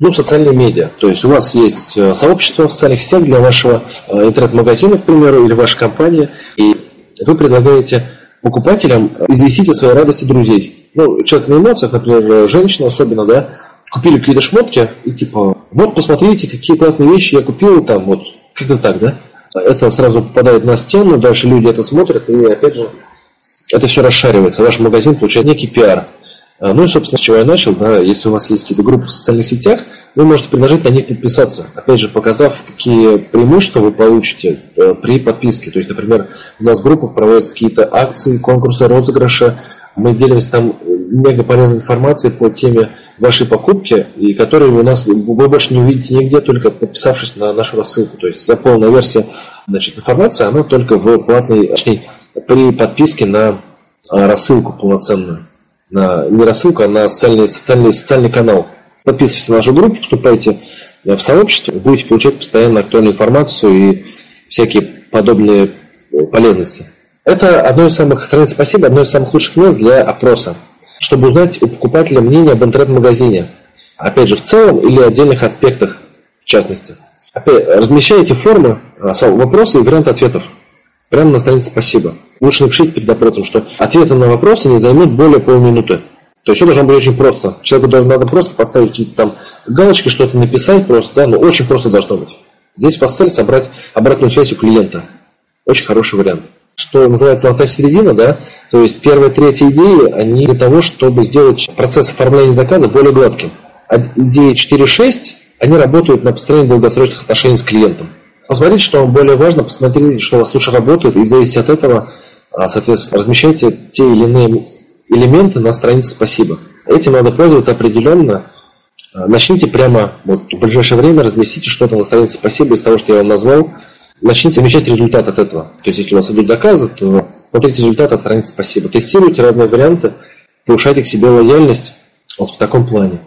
Ну, социальные медиа. То есть у вас есть э, сообщество в социальных сетях для вашего э, интернет-магазина, к примеру, или вашей компании, и вы предлагаете покупателям известить о своей радости друзей. Ну, человек на эмоциях, например, женщина особенно, да, купили какие-то шмотки, и типа, вот посмотрите, какие классные вещи я купил, там вот, как-то так, да. Это сразу попадает на стену, дальше люди это смотрят, и опять же, это все расшаривается. Ваш магазин получает некий пиар. А, ну и, собственно, с чего я начал, да, если у вас есть какие-то группы в социальных сетях, вы можете предложить на них подписаться, опять же, показав, какие преимущества вы получите э, при подписке. То есть, например, у нас в группах проводятся какие-то акции, конкурсы, розыгрыши, мы делимся там мега полезной информацией по теме вашей покупки, и которые у нас вы больше не увидите нигде, только подписавшись на нашу рассылку. То есть, за полная версия значит, информации, она только в платной, точнее, при подписке на а, рассылку полноценную. На, не рассылку, а на социальный, социальный, социальный канал. Подписывайтесь на нашу группу, вступайте в сообщество, будете получать постоянно актуальную информацию и всякие подобные полезности. Это одно из самых, страниц спасибо, одно из самых лучших мест для опроса, чтобы узнать у покупателя мнение об интернет-магазине. Опять же, в целом или отдельных аспектах, в частности. Опять, размещайте формы, а, вопросы и варианты ответов. Прямо на странице «Спасибо». Лучше напишите перед опросом, что ответы на вопросы не займут более полминуты. То есть все должно быть очень просто. Человеку надо просто поставить какие-то там галочки, что-то написать просто, да, но очень просто должно быть. Здесь у вас цель собрать обратную связь у клиента. Очень хороший вариант. Что называется золотая середина, да, то есть первые, третьи идеи, они для того, чтобы сделать процесс оформления заказа более гладким. А идеи 4-6, они работают на построение долгосрочных отношений с клиентом. Посмотрите, что вам более важно, посмотрите, что у вас лучше работает, и в зависимости от этого, а, соответственно, размещайте те или иные элементы на странице «Спасибо». Этим надо пользоваться определенно. А, начните прямо вот, в ближайшее время, разместите что-то на странице «Спасибо» из того, что я вам назвал. Начните замечать результат от этого. То есть, если у вас идут заказы, то смотрите результат от страницы «Спасибо». Тестируйте разные варианты, повышайте к себе лояльность вот в таком плане.